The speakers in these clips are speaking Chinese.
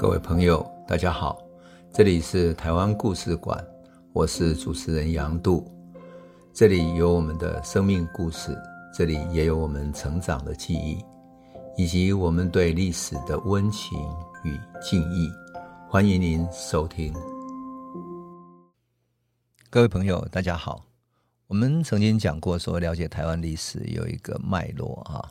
各位朋友，大家好，这里是台湾故事馆，我是主持人杨度，这里有我们的生命故事，这里也有我们成长的记忆，以及我们对历史的温情与敬意。欢迎您收听。各位朋友，大家好，我们曾经讲过说，了解台湾历史有一个脉络啊。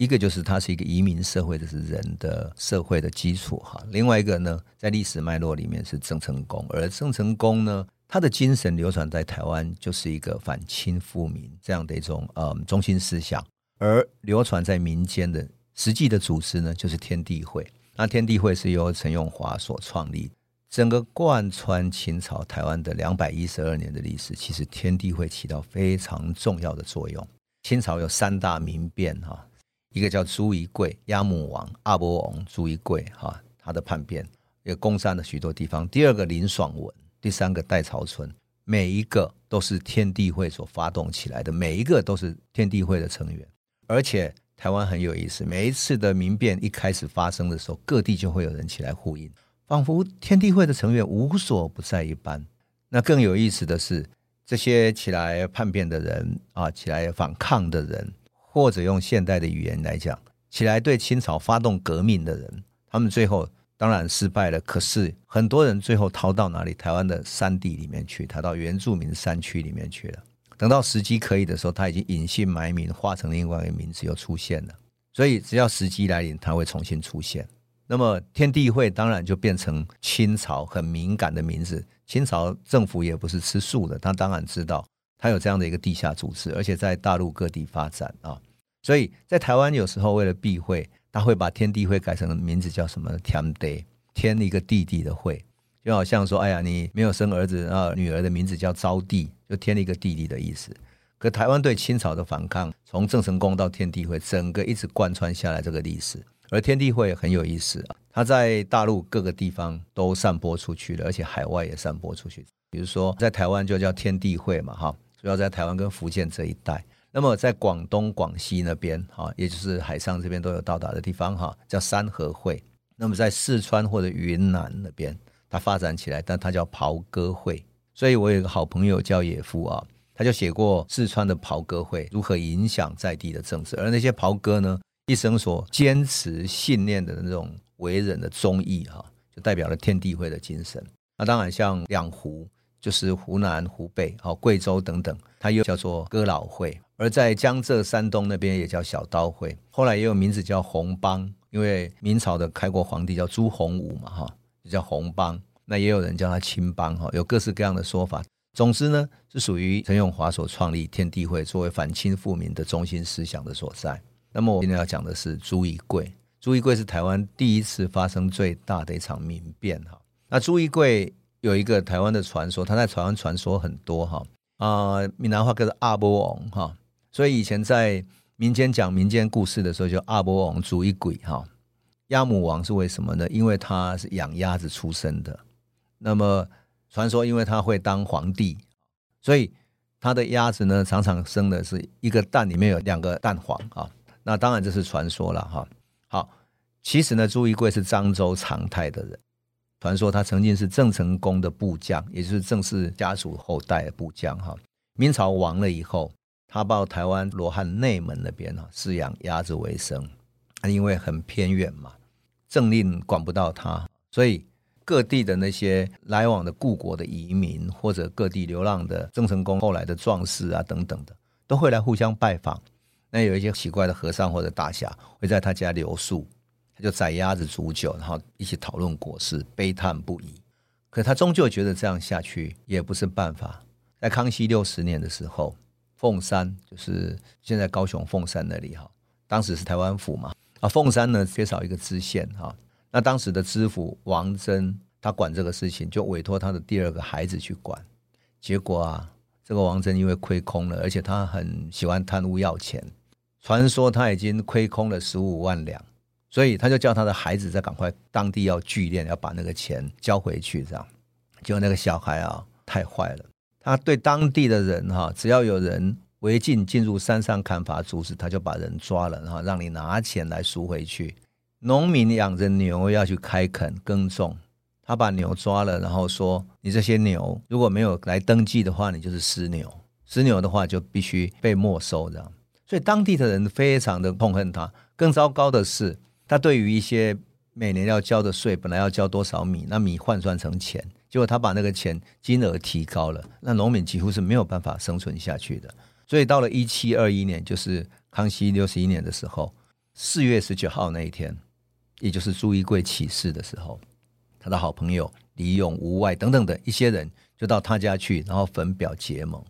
一个就是它是一个移民社会，这是人的社会的基础哈。另外一个呢，在历史脉络里面是郑成功，而郑成功呢，他的精神流传在台湾，就是一个反清复明这样的一种呃中心思想。而流传在民间的实际的组织呢，就是天地会。那天地会是由陈永华所创立，整个贯穿清朝台湾的两百一十二年的历史，其实天地会起到非常重要的作用。清朝有三大民变哈。一个叫朱一贵，鸭母王阿波王朱一贵哈，他的叛变也攻占了许多地方。第二个林爽文，第三个戴潮春，每一个都是天地会所发动起来的，每一个都是天地会的成员。而且台湾很有意思，每一次的民变一开始发生的时候，各地就会有人起来呼应，仿佛天地会的成员无所不在一般。那更有意思的是，这些起来叛变的人啊，起来反抗的人。或者用现代的语言来讲，起来对清朝发动革命的人，他们最后当然失败了。可是很多人最后逃到哪里？台湾的山地里面去，逃到原住民山区里面去了。等到时机可以的时候，他已经隐姓埋名，化成另外一个名字又出现了。所以只要时机来临，他会重新出现。那么天地会当然就变成清朝很敏感的名字。清朝政府也不是吃素的，他当然知道。他有这样的一个地下组织，而且在大陆各地发展啊，所以在台湾有时候为了避讳，他会把天地会改成名字叫什么？天地，添一个弟弟的会，就好像说，哎呀，你没有生儿子啊，女儿的名字叫招娣，就添了一个弟弟的意思。可台湾对清朝的反抗，从郑成功到天地会，整个一直贯穿下来这个历史。而天地会很有意思啊，它在大陆各个地方都散播出去了，而且海外也散播出去。比如说在台湾就叫天地会嘛，哈。主要在台湾跟福建这一带，那么在广东、广西那边，哈，也就是海上这边都有到达的地方，哈，叫山河会。那么在四川或者云南那边，它发展起来，但它叫袍哥会。所以我有一个好朋友叫野夫啊，他就写过四川的袍哥会如何影响在地的政治，而那些袍哥呢，一生所坚持信念的那种为人的忠义，哈，就代表了天地会的精神。那当然像两湖。就是湖南、湖北、好贵州等等，它又叫做哥老会；而在江浙、山东那边也叫小刀会。后来也有名字叫红帮，因为明朝的开国皇帝叫朱洪武嘛，哈，就叫红帮。那也有人叫他青帮，哈，有各式各样的说法。总之呢，是属于陈永华所创立天地会，作为反清复明的中心思想的所在。那么我今天要讲的是朱一贵。朱一贵是台湾第一次发生最大的一场民变，哈。那朱一贵。有一个台湾的传说，他在台湾传说很多哈啊，闽南话叫做阿波王哈，所以以前在民间讲民间故事的时候，就阿波王朱一贵哈。鸭母王是为什么呢？因为他是养鸭子出生的。那么传说，因为他会当皇帝，所以他的鸭子呢，常常生的是一个蛋里面有两个蛋黄啊。那当然这是传说了哈。好，其实呢，朱一贵是漳州长泰的人。传说他曾经是郑成功的部将，也就是郑氏家族后代的部将哈。明朝亡了以后，他到台湾罗汉内门那边哈，饲养鸭子为生。因为很偏远嘛，政令管不到他，所以各地的那些来往的故国的移民，或者各地流浪的郑成功后来的壮士啊等等的，都会来互相拜访。那有一些奇怪的和尚或者大侠会在他家留宿。就宰鸭子煮酒，然后一起讨论国事，悲叹不已。可他终究觉得这样下去也不是办法。在康熙六十年的时候，凤山就是现在高雄凤山那里哈，当时是台湾府嘛啊，凤山呢缺少一个知县哈，那当时的知府王珍他管这个事情，就委托他的第二个孩子去管。结果啊，这个王珍因为亏空了，而且他很喜欢贪污要钱，传说他已经亏空了十五万两。所以他就叫他的孩子再赶快当地要聚敛，要把那个钱交回去，这样。结果那个小孩啊太坏了，他对当地的人哈，只要有人违禁进入山上砍伐竹子，他就把人抓了，然后让你拿钱来赎回去。农民养着牛要去开垦耕种，他把牛抓了，然后说：“你这些牛如果没有来登记的话，你就是失牛。失牛的话就必须被没收。”这样，所以当地的人非常的痛恨他。更糟糕的是，他对于一些每年要交的税，本来要交多少米，那米换算成钱，结果他把那个钱金额提高了，那农民几乎是没有办法生存下去的。所以到了一七二一年，就是康熙六十一年的时候，四月十九号那一天。也就是朱一贵起事的时候，他的好朋友李永、吴外等等的一些人，就到他家去，然后焚表结盟。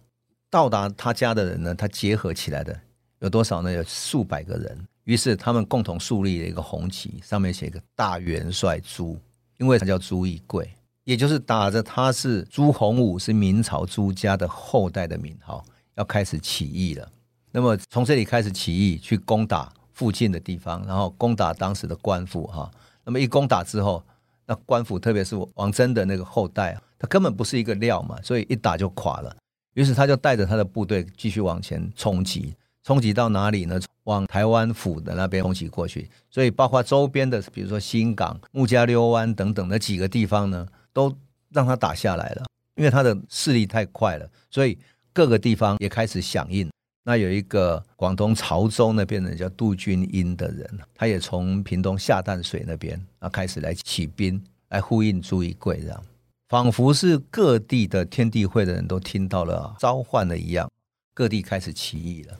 到达他家的人呢，他结合起来的有多少呢？有数百个人。于是他们共同树立了一个红旗，上面写一个“大元帅朱”，因为他叫朱一贵，也就是打着他是朱洪武，是明朝朱家的后代的名号，要开始起义了。那么从这里开始起义，去攻打。附近的地方，然后攻打当时的官府哈。那么一攻打之后，那官府特别是王真的那个后代，他根本不是一个料嘛，所以一打就垮了。于是他就带着他的部队继续往前冲击，冲击到哪里呢？往台湾府的那边冲击过去。所以包括周边的，比如说新港、木加溜湾等等的几个地方呢，都让他打下来了。因为他的势力太快了，所以各个地方也开始响应。那有一个广东潮州那边的叫杜君英的人，他也从屏东下淡水那边啊开始来起兵，来呼应朱一贵，这样仿佛是各地的天地会的人都听到了召唤了一样，各地开始起义了。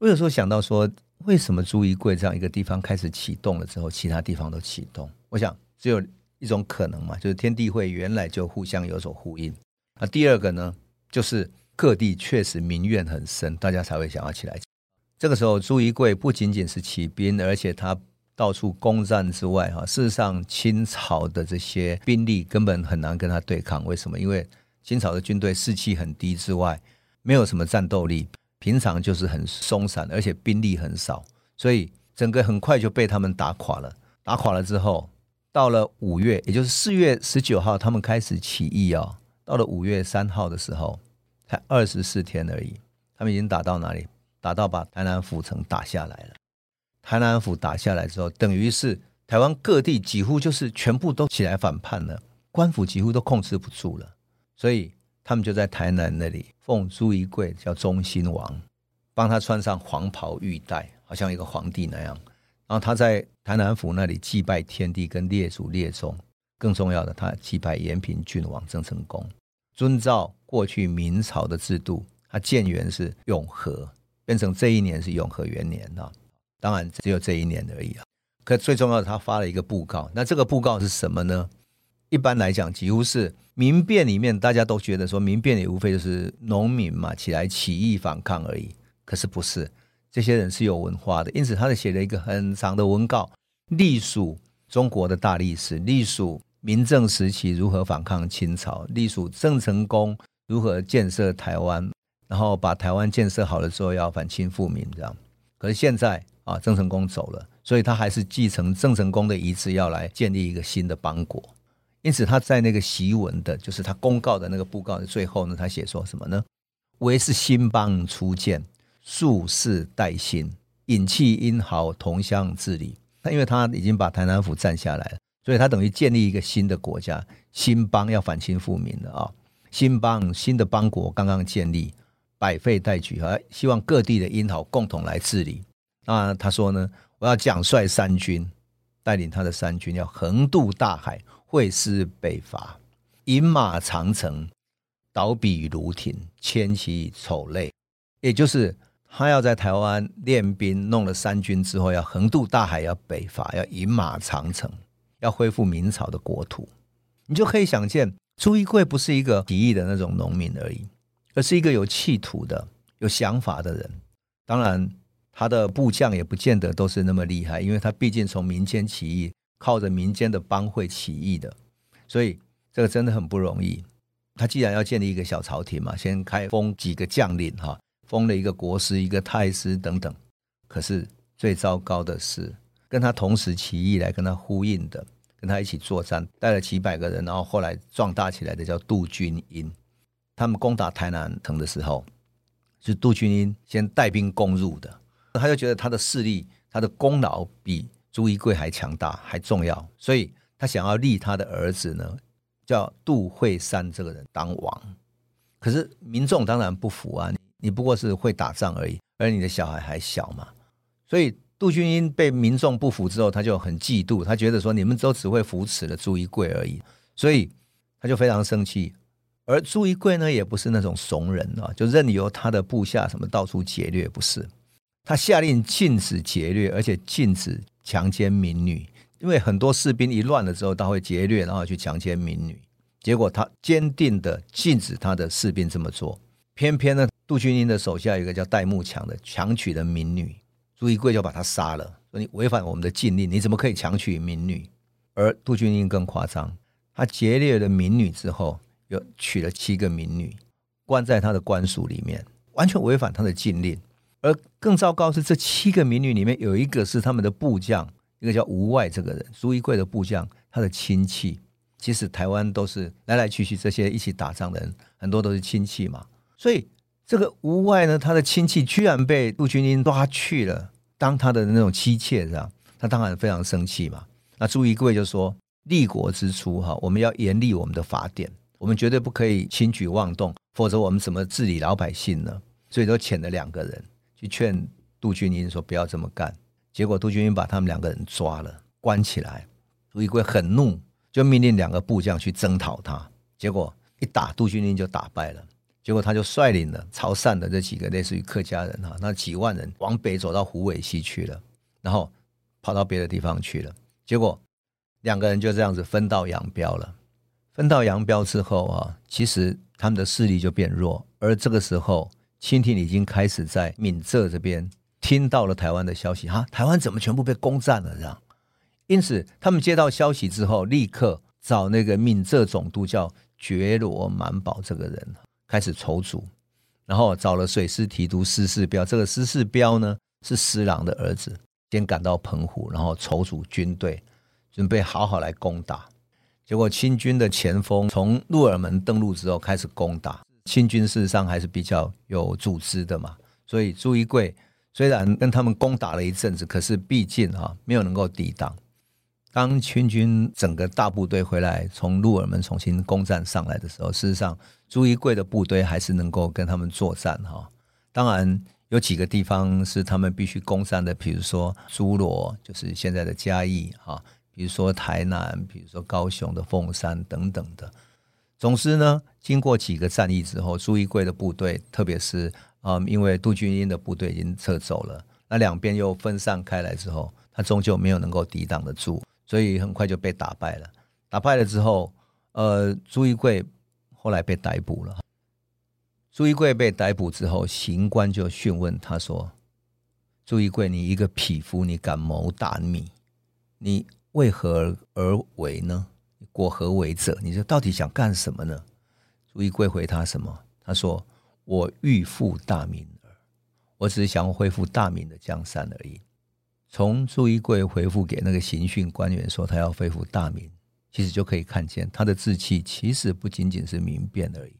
我有时候想到说，为什么朱一贵这样一个地方开始启动了之后，其他地方都启动？我想只有一种可能嘛，就是天地会原来就互相有所呼应。那第二个呢，就是。各地确实民怨很深，大家才会想要起来。这个时候，朱一贵不仅仅是起兵，而且他到处攻占之外，哈，事实上清朝的这些兵力根本很难跟他对抗。为什么？因为清朝的军队士气很低之外，没有什么战斗力，平常就是很松散，而且兵力很少，所以整个很快就被他们打垮了。打垮了之后，到了五月，也就是四月十九号，他们开始起义啊。到了五月三号的时候。才二十四天而已，他们已经打到哪里？打到把台南府城打下来了。台南府打下来之后，等于是台湾各地几乎就是全部都起来反叛了，官府几乎都控制不住了。所以他们就在台南那里奉朱一贵叫忠心王，帮他穿上黄袍玉带，好像一个皇帝那样。然后他在台南府那里祭拜天地跟列祖列宗，更重要的，他祭拜延平郡王郑成功，遵照。过去明朝的制度，他建元是永和，变成这一年是永和元年啊。当然只有这一年而已啊。可最重要的，他发了一个布告。那这个布告是什么呢？一般来讲，几乎是民变里面，大家都觉得说民变也无非就是农民嘛起来起义反抗而已。可是不是，这些人是有文化的，因此他写了一个很长的文告，隶属中国的大历史，隶属明政时期如何反抗清朝，隶属郑成功。如何建设台湾，然后把台湾建设好了之后要反清复明这样。可是现在啊，郑成功走了，所以他还是继承郑成功的遗志，要来建立一个新的邦国。因此他在那个檄文的，就是他公告的那个布告的最后呢，他写说什么呢？唯是新邦初建，庶士待新，引气英豪，同乡治理。那因为他已经把台南府占下来了，所以他等于建立一个新的国家，新邦要反清复明了啊。新邦新的邦国刚刚建立，百废待举，哈，希望各地的英豪共同来治理。那他说呢，我要奖率三军，带领他的三军要横渡大海，会师北伐，饮马长城，倒笔卢亭，牵其丑类。也就是他要在台湾练兵，弄了三军之后，要横渡大海，要北伐，要饮马长城，要恢复明朝的国土。你就可以想见。朱一贵不是一个起义的那种农民而已，而是一个有企图的、有想法的人。当然，他的部将也不见得都是那么厉害，因为他毕竟从民间起义，靠着民间的帮会起义的，所以这个真的很不容易。他既然要建立一个小朝廷嘛，先开封几个将领哈，封了一个国师、一个太师等等。可是最糟糕的是，跟他同时起义来跟他呼应的。跟他一起作战，带了几百个人，然后后来壮大起来的叫杜君英。他们攻打台南城的时候，是杜君英先带兵攻入的。他就觉得他的势力、他的功劳比朱一贵还强大还重要，所以他想要立他的儿子呢，叫杜惠山这个人当王。可是民众当然不服啊，你不过是会打仗而已，而你的小孩还小嘛，所以杜君英被民众不服之后，他就很嫉妒，他觉得说你们都只会扶持了朱一贵而已，所以他就非常生气。而朱一贵呢，也不是那种怂人啊，就任由他的部下什么到处劫掠，不是。他下令禁止劫掠，而且禁止强奸民女，因为很多士兵一乱了之后，他会劫掠，然后去强奸民女。结果他坚定的禁止他的士兵这么做，偏偏呢，杜君英的手下有一个叫戴木强的，强娶了民女，朱一贵就把他杀了，说你违反我们的禁令，你怎么可以强娶民女？而杜君英更夸张，他劫掠了民女之后。又娶了七个民女，关在他的官署里面，完全违反他的禁令。而更糟糕是，这七个民女里面有一个是他们的部将，一个叫吴外这个人，朱一贵的部将，他的亲戚。其实台湾都是来来去去这些一起打仗的人，很多都是亲戚嘛。所以这个吴外呢，他的亲戚居然被陆军英抓去了，当他的那种妻妾，这样他当然非常生气嘛。那朱一贵就说：立国之初，哈，我们要严厉我们的法典。我们绝对不可以轻举妄动，否则我们怎么治理老百姓呢？所以都遣了两个人去劝杜君英说不要这么干。结果杜君英把他们两个人抓了，关起来。朱一贵很怒，就命令两个部将去征讨他。结果一打，杜君英就打败了。结果他就率领了潮汕的这几个类似于客家人哈，那几万人往北走到虎尾溪去了，然后跑到别的地方去了。结果两个人就这样子分道扬镳了。分道扬镳之后啊，其实他们的势力就变弱，而这个时候，清廷已经开始在闽浙这边听到了台湾的消息，哈，台湾怎么全部被攻占了这样？因此，他们接到消息之后，立刻找那个闽浙总督叫觉罗满保这个人开始筹组，然后找了水师提督施世标，这个施世标呢是施琅的儿子，先赶到澎湖，然后筹组军队，准备好好来攻打。结果清军的前锋从鹿耳门登陆之后开始攻打，清军事实上还是比较有组织的嘛，所以朱一贵虽然跟他们攻打了一阵子，可是毕竟哈没有能够抵挡。当清军整个大部队回来，从鹿耳门重新攻占上来的时候，事实上朱一贵的部队还是能够跟他们作战哈。当然有几个地方是他们必须攻占的，比如说诸罗，就是现在的嘉义哈。比如说台南，比如说高雄的凤山等等的。总之呢，经过几个战役之后，朱一贵的部队，特别是、嗯，因为杜君英的部队已经撤走了，那两边又分散开来之后，他终究没有能够抵挡得住，所以很快就被打败了。打败了之后，呃，朱一贵后来被逮捕了。朱一贵被逮捕之后，刑官就讯问他说：“朱一贵，你一个匹夫，你敢谋大逆，你？”为何而为呢？果何为者？你说到底想干什么呢？朱一贵回他什么？他说：“我欲复大明耳，我只是想恢复大明的江山而已。”从朱一贵回复给那个刑讯官员说他要恢复大明，其实就可以看见他的志气其实不仅仅是民变而已，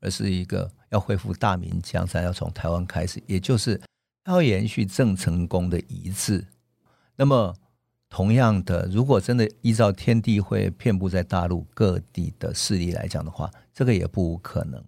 而是一个要恢复大明江山，要从台湾开始，也就是要延续郑成功的遗志。那么。同样的，如果真的依照天地会遍布在大陆各地的势力来讲的话，这个也不无可能。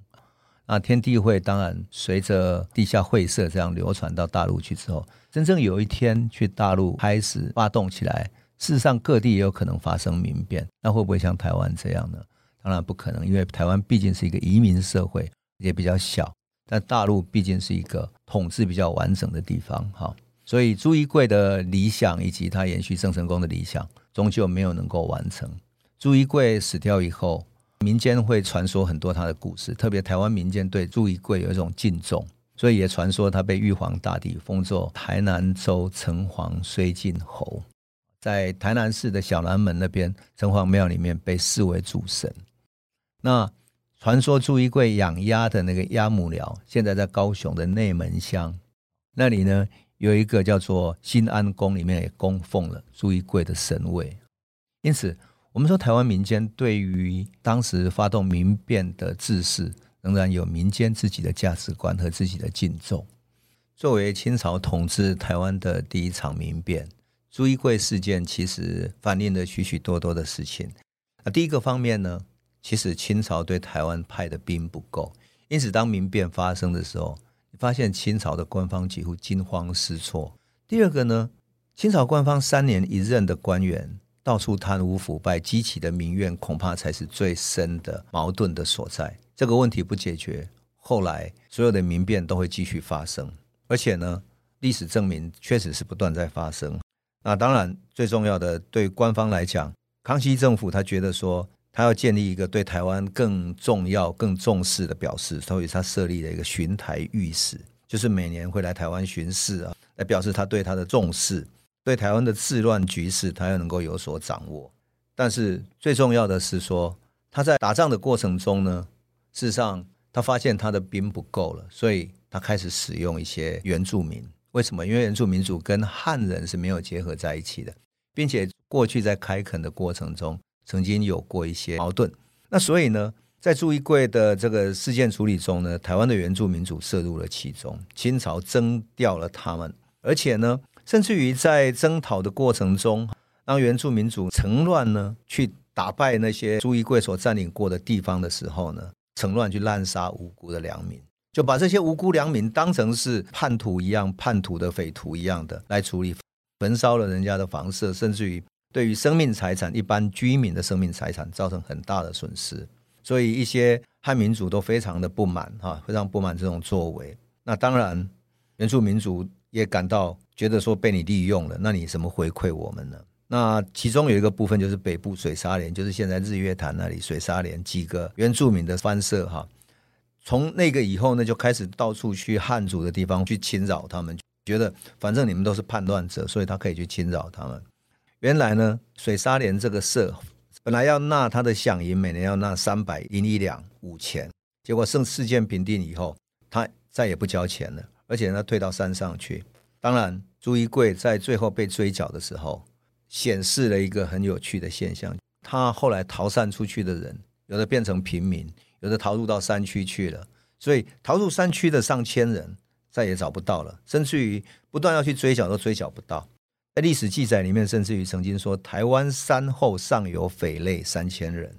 那天地会当然随着地下会社这样流传到大陆去之后，真正有一天去大陆开始发动起来，事实上各地也有可能发生民变。那会不会像台湾这样呢？当然不可能，因为台湾毕竟是一个移民社会，也比较小。但大陆毕竟是一个统治比较完整的地方，哈。所以朱一贵的理想以及他延续郑成功的理想，终究没有能够完成。朱一贵死掉以后，民间会传说很多他的故事，特别台湾民间对朱一贵有一种敬重，所以也传说他被玉皇大帝封作台南州城隍须进侯，在台南市的小南门那边城隍庙里面被视为主神。那传说朱一贵养鸭的那个鸭母寮，现在在高雄的内门乡那里呢，有一个叫做新安宫，里面也供奉了朱一贵的神位，因此我们说台湾民间对于当时发动民变的志士，仍然有民间自己的价值观和自己的敬重。作为清朝统治台湾的第一场民变，朱一贵事件其实反映了许许多多的事情。那第一个方面呢，其实清朝对台湾派的兵不够，因此当民变发生的时候，发现清朝的官方几乎惊慌失措。第二个呢，清朝官方三年一任的官员到处贪污腐败，激起的民怨恐怕才是最深的矛盾的所在。这个问题不解决，后来所有的民变都会继续发生，而且呢，历史证明确实是不断在发生。那当然，最重要的对官方来讲，康熙政府他觉得说，他要建立一个对台湾更重要、更重视的表示，所以他设立了一个巡台御史，就是每年会来台湾巡视啊，来表示他对他的重视，对台湾的治乱局势，他要能够有所掌握。但是最重要的是说，他在打仗的过程中呢，事实上他发现他的兵不够了，所以他开始使用一些原住民。为什么？因为原住民族跟汉人是没有结合在一起的，并且过去在开垦的过程中曾经有过一些矛盾。那所以呢，在朱一贵的这个事件处理中呢，台湾的原住民族涉入了其中，清朝征调了他们，而且呢，甚至于在征讨的过程中，让原住民族趁乱呢去打败那些朱一贵所占领过的地方的时候呢，趁乱去滥杀无辜的良民。就把这些无辜良民当成是叛徒一样，叛徒的匪徒一样的来处理，焚烧了人家的房舍，甚至于对于生命财产、一般居民的生命财产造成很大的损失。所以一些汉民族都非常的不满，哈，非常不满这种作为。那当然，原住民族也感到觉得说被你利用了，那你怎么回馈我们呢？那其中有一个部分就是北部水沙连，就是现在日月潭那里水沙连几个原住民的番社，哈。从那个以后呢，就开始到处去汉族的地方去侵扰他们，觉得反正你们都是叛乱者，所以他可以去侵扰他们。原来呢，水沙连这个社本来要纳他的饷银，每年要纳三百银一两五钱，结果剩事件平定以后，他再也不交钱了，而且他退到山上去。当然，朱一贵在最后被追缴的时候，显示了一个很有趣的现象：他后来逃散出去的人，有的变成平民。有的逃入到山区去了，所以逃入山区的上千人再也找不到了，甚至于不断要去追缴都追缴不到。在历史记载里面，甚至于曾经说台湾山后尚有匪类三千人，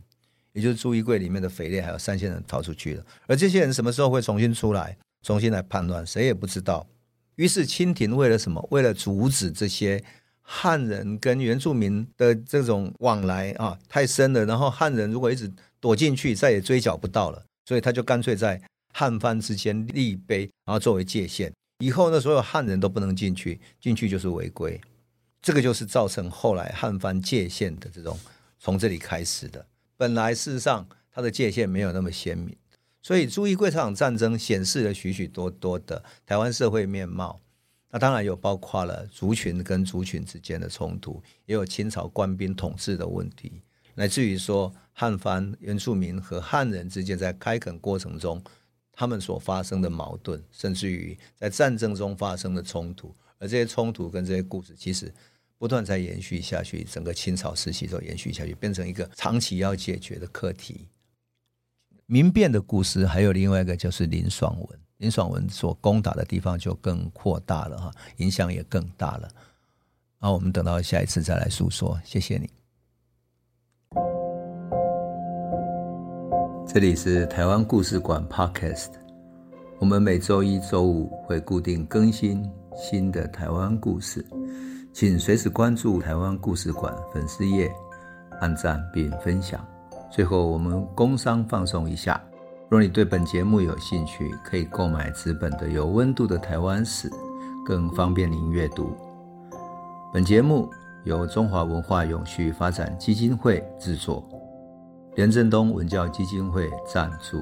也就是朱一贵里面的匪类还有三千人逃出去了。而这些人什么时候会重新出来，重新来叛乱，谁也不知道。于是清廷为了什么？为了阻止这些汉人跟原住民的这种往来啊，太深了。然后汉人如果一直躲进去，再也追缴不到了，所以他就干脆在汉番之间立碑，然后作为界限。以后呢，所有汉人都不能进去，进去就是违规。这个就是造成后来汉番界限的这种从这里开始的。本来事实上它的界限没有那么鲜明，所以朱一贵这场战争显示了许许多多的台湾社会面貌。那当然有包括了族群跟族群之间的冲突，也有清朝官兵统治的问题。乃至于说汉番原住民和汉人之间在开垦过程中，他们所发生的矛盾，甚至于在战争中发生的冲突，而这些冲突跟这些故事，其实不断在延续下去，整个清朝时期都延续下去，变成一个长期要解决的课题。民变的故事还有另外一个，就是林爽文，林爽文所攻打的地方就更扩大了哈，影响也更大了。那，我们等到下一次再来诉说，谢谢你。这里是台湾故事馆 Podcast，我们每周一、周五会固定更新新的台湾故事，请随时关注台湾故事馆粉丝页，按赞并分享。最后，我们工商放送一下，若你对本节目有兴趣，可以购买纸本的《有温度的台湾史》，更方便您阅读。本节目由中华文化永续发展基金会制作。连振东文教基金会赞助。